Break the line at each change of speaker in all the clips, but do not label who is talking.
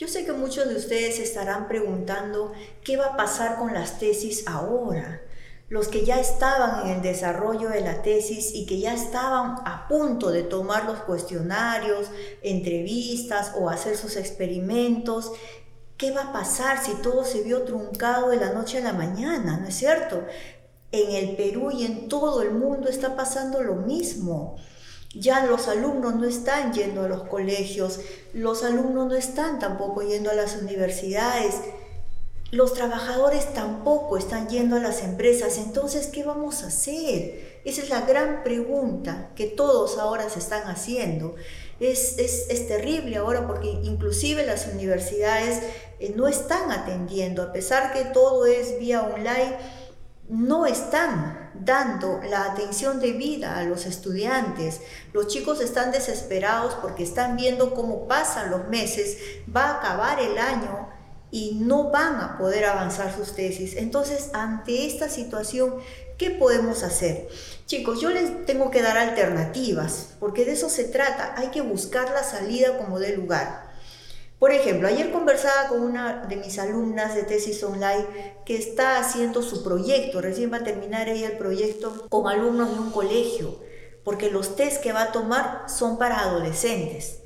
Yo sé que muchos de ustedes estarán preguntando qué va a pasar con las tesis ahora. Los que ya estaban en el desarrollo de la tesis y que ya estaban a punto de tomar los cuestionarios, entrevistas o hacer sus experimentos, ¿qué va a pasar si todo se vio truncado de la noche a la mañana? ¿No es cierto? En el Perú y en todo el mundo está pasando lo mismo. Ya los alumnos no están yendo a los colegios, los alumnos no están tampoco yendo a las universidades, los trabajadores tampoco están yendo a las empresas. Entonces, ¿qué vamos a hacer? Esa es la gran pregunta que todos ahora se están haciendo. Es, es, terrible ahora porque inclusive las universidades eh, no están atendiendo, a pesar que todo es vía online no están dando la atención debida a los estudiantes. Los chicos están desesperados porque están viendo cómo pasan los meses, va a acabar el año y no van a poder avanzar sus tesis. Entonces, ante esta situación, ¿qué podemos hacer? Chicos, yo les tengo que dar alternativas, porque de eso se trata. Hay que buscar la salida como de lugar. Por ejemplo, ayer conversaba con una de mis alumnas de tesis online que está haciendo su proyecto, recién va a terminar ella el proyecto con alumnos de un colegio, porque los test que va a tomar son para adolescentes.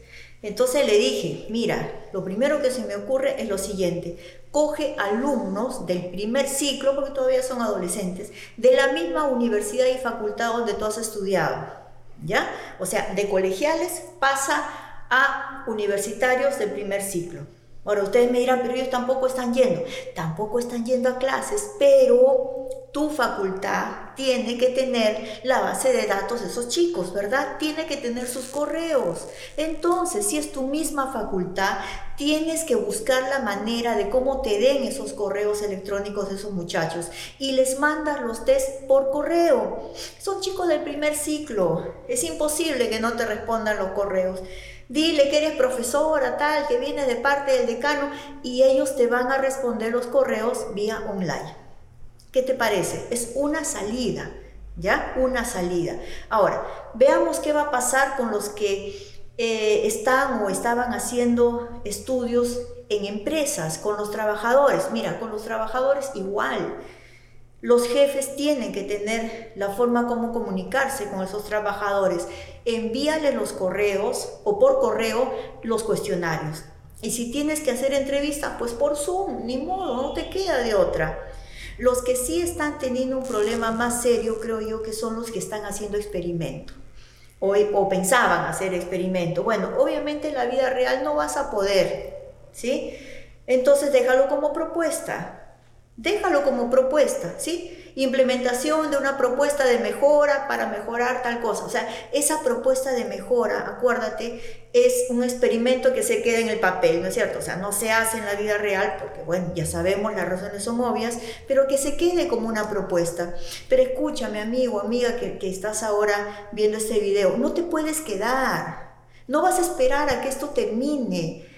Entonces le dije, mira, lo primero que se me ocurre es lo siguiente, coge alumnos del primer ciclo, porque todavía son adolescentes, de la misma universidad y facultad donde tú has estudiado, ¿ya? O sea, de colegiales pasa a universitarios del primer ciclo. Ahora ustedes me dirán, pero ellos tampoco están yendo. Tampoco están yendo a clases, pero tu facultad tiene que tener la base de datos de esos chicos, ¿verdad? Tiene que tener sus correos. Entonces, si es tu misma facultad, tienes que buscar la manera de cómo te den esos correos electrónicos de esos muchachos y les mandas los test por correo. Son chicos del primer ciclo. Es imposible que no te respondan los correos. Dile que eres profesora, tal, que vienes de parte del decano y ellos te van a responder los correos vía online. ¿Qué te parece? Es una salida, ¿ya? Una salida. Ahora, veamos qué va a pasar con los que eh, están o estaban haciendo estudios en empresas, con los trabajadores. Mira, con los trabajadores igual. Los jefes tienen que tener la forma como comunicarse con esos trabajadores. Envíale los correos o por correo los cuestionarios. Y si tienes que hacer entrevista, pues por Zoom, ni modo, no te queda de otra. Los que sí están teniendo un problema más serio, creo yo, que son los que están haciendo experimento o, o pensaban hacer experimento. Bueno, obviamente en la vida real no vas a poder, ¿sí? Entonces déjalo como propuesta. Déjalo como propuesta, ¿sí? Implementación de una propuesta de mejora para mejorar tal cosa. O sea, esa propuesta de mejora, acuérdate, es un experimento que se queda en el papel, ¿no es cierto? O sea, no se hace en la vida real porque, bueno, ya sabemos, las razones son obvias, pero que se quede como una propuesta. Pero escúchame, amigo, amiga, que, que estás ahora viendo este video, no te puedes quedar. No vas a esperar a que esto termine.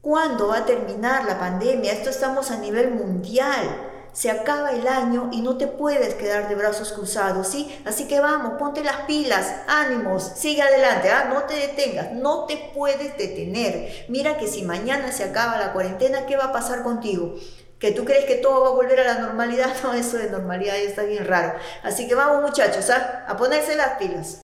¿Cuándo va a terminar la pandemia? Esto estamos a nivel mundial. Se acaba el año y no te puedes quedar de brazos cruzados, ¿sí? Así que vamos, ponte las pilas, ánimos, sigue adelante, ¿ah? no te detengas, no te puedes detener. Mira que si mañana se acaba la cuarentena, ¿qué va a pasar contigo? que tú crees que todo va a volver a la normalidad, no, eso de normalidad está bien raro. Así que vamos muchachos, ¿ah? a ponerse las pilas.